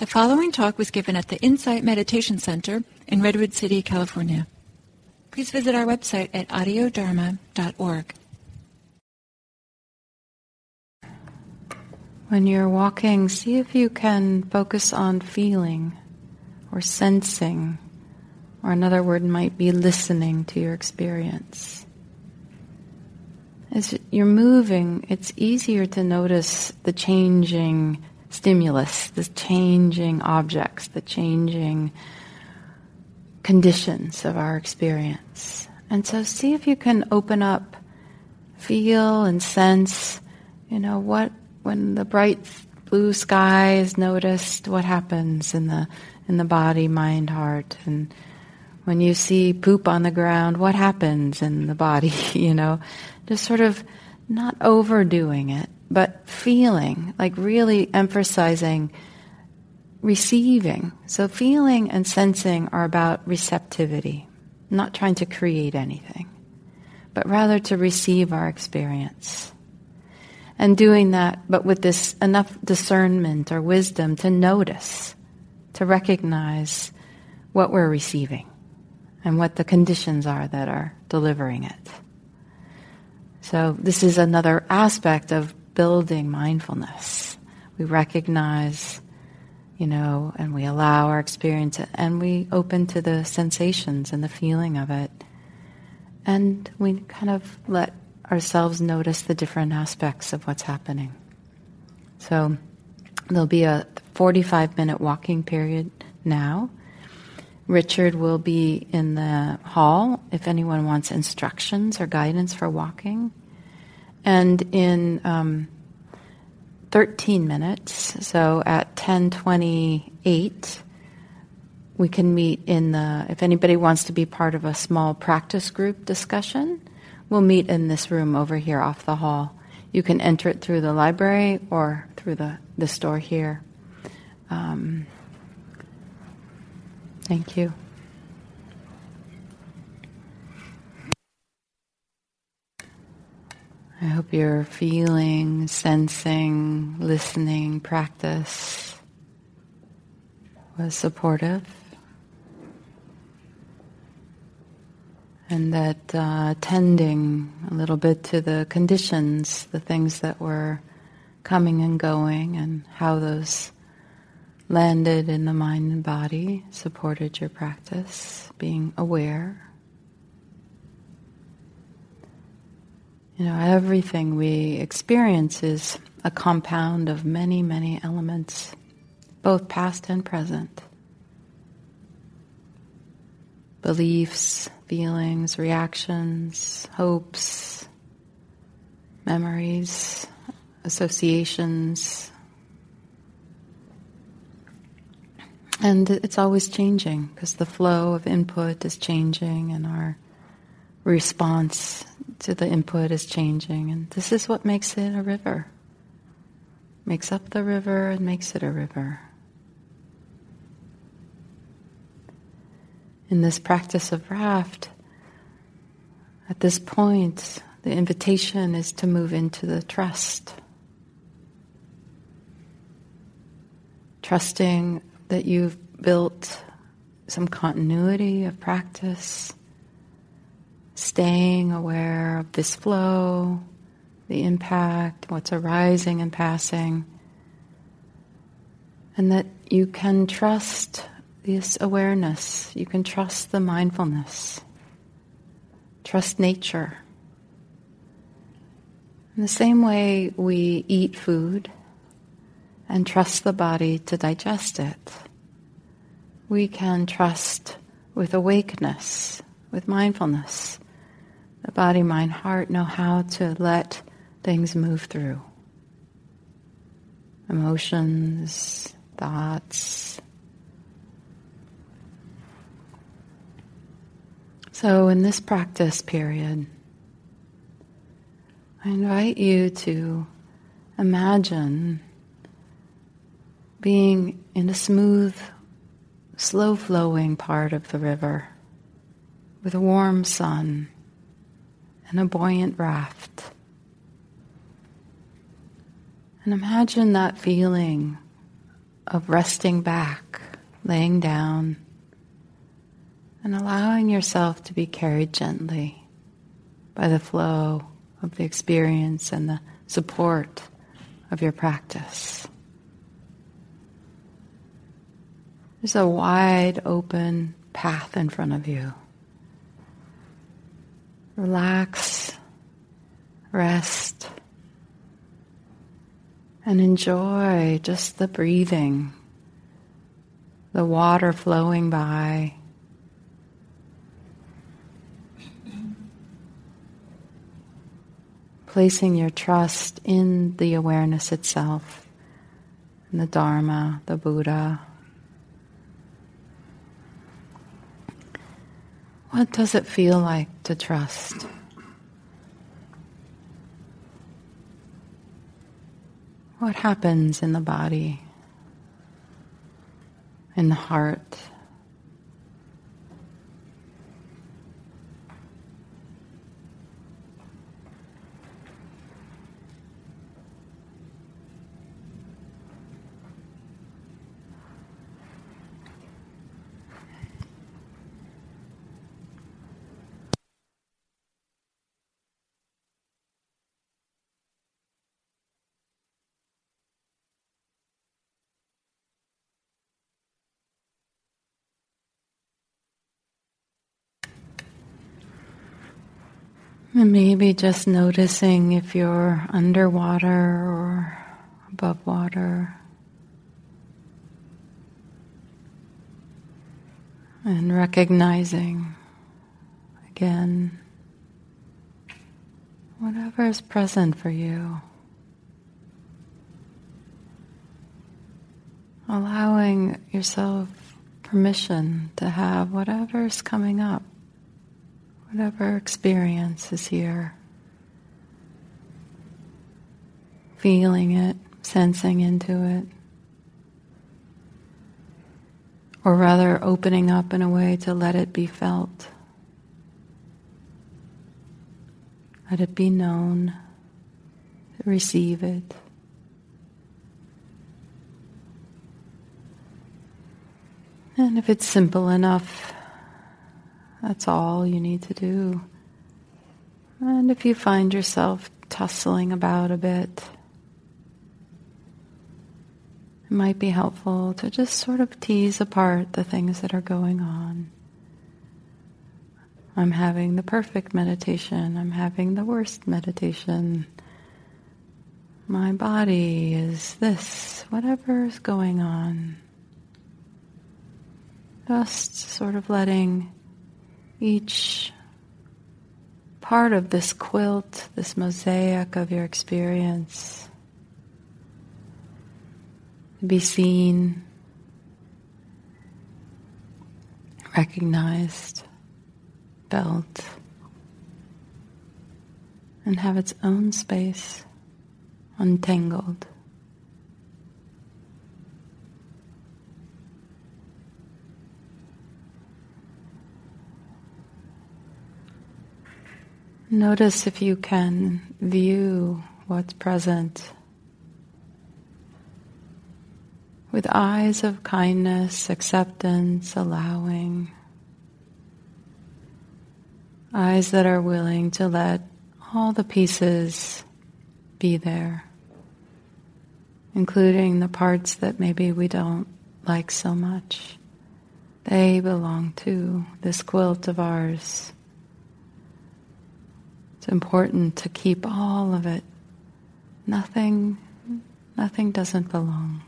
The following talk was given at the Insight Meditation Center in Redwood City, California. Please visit our website at audiodharma.org. When you're walking, see if you can focus on feeling or sensing, or another word might be listening to your experience. As you're moving, it's easier to notice the changing stimulus, the changing objects, the changing conditions of our experience. And so see if you can open up, feel and sense, you know, what when the bright blue sky is noticed, what happens in the in the body, mind, heart, and when you see poop on the ground, what happens in the body, you know? Just sort of not overdoing it, but feeling, like really emphasizing receiving. So feeling and sensing are about receptivity, not trying to create anything, but rather to receive our experience. And doing that, but with this enough discernment or wisdom to notice, to recognize what we're receiving and what the conditions are that are delivering it. So this is another aspect of building mindfulness. We recognize, you know, and we allow our experience and we open to the sensations and the feeling of it. And we kind of let ourselves notice the different aspects of what's happening. So there'll be a 45 minute walking period now. Richard will be in the hall if anyone wants instructions or guidance for walking. And in um, 13 minutes, so at 1028, we can meet in the, if anybody wants to be part of a small practice group discussion, we'll meet in this room over here off the hall. You can enter it through the library or through the, the store here. Um, thank you. I hope your feeling, sensing, listening practice was supportive. And that uh, tending a little bit to the conditions, the things that were coming and going, and how those landed in the mind and body supported your practice, being aware. You know, everything we experience is a compound of many, many elements, both past and present. Beliefs, feelings, reactions, hopes, memories, associations. And it's always changing because the flow of input is changing and our response to the input is changing. And this is what makes it a river. Makes up the river and makes it a river. In this practice of raft, at this point, the invitation is to move into the trust. Trusting that you've built some continuity of practice staying aware of this flow, the impact, what's arising and passing, and that you can trust this awareness, you can trust the mindfulness, trust nature. In the same way we eat food and trust the body to digest it, we can trust with awakeness, with mindfulness, the body, mind, heart know how to let things move through. Emotions, thoughts. So, in this practice period, I invite you to imagine being in a smooth, slow flowing part of the river with a warm sun in a buoyant raft. And imagine that feeling of resting back, laying down, and allowing yourself to be carried gently by the flow of the experience and the support of your practice. There's a wide open path in front of you. Relax, rest, and enjoy just the breathing, the water flowing by. Placing your trust in the awareness itself, in the Dharma, the Buddha, What does it feel like to trust? What happens in the body, in the heart? And maybe just noticing if you're underwater or above water. And recognizing again whatever is present for you. Allowing yourself permission to have whatever is coming up whatever experience is here. Feeling it, sensing into it. Or rather, opening up in a way to let it be felt. Let it be known, receive it. And if it's simple enough, that's all you need to do. And if you find yourself tussling about a bit, it might be helpful to just sort of tease apart the things that are going on. I'm having the perfect meditation, I'm having the worst meditation. My body is this, whatever is going on. Just sort of letting each part of this quilt, this mosaic of your experience, be seen, recognized, felt, and have its own space, untangled. Notice if you can view what's present with eyes of kindness, acceptance, allowing. Eyes that are willing to let all the pieces be there, including the parts that maybe we don't like so much. They belong to this quilt of ours. It's important to keep all of it. Nothing, nothing doesn't belong.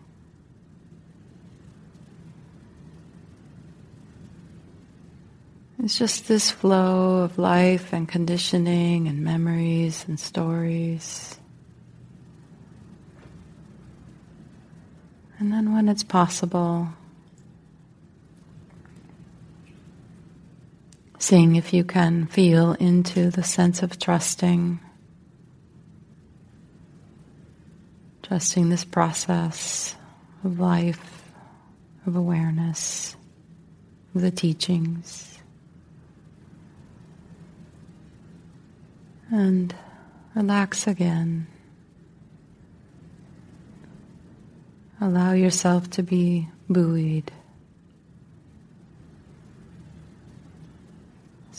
It's just this flow of life and conditioning and memories and stories. And then when it's possible, Seeing if you can feel into the sense of trusting, trusting this process of life, of awareness, of the teachings. And relax again. Allow yourself to be buoyed,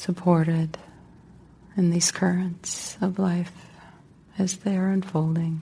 supported in these currents of life as they are unfolding.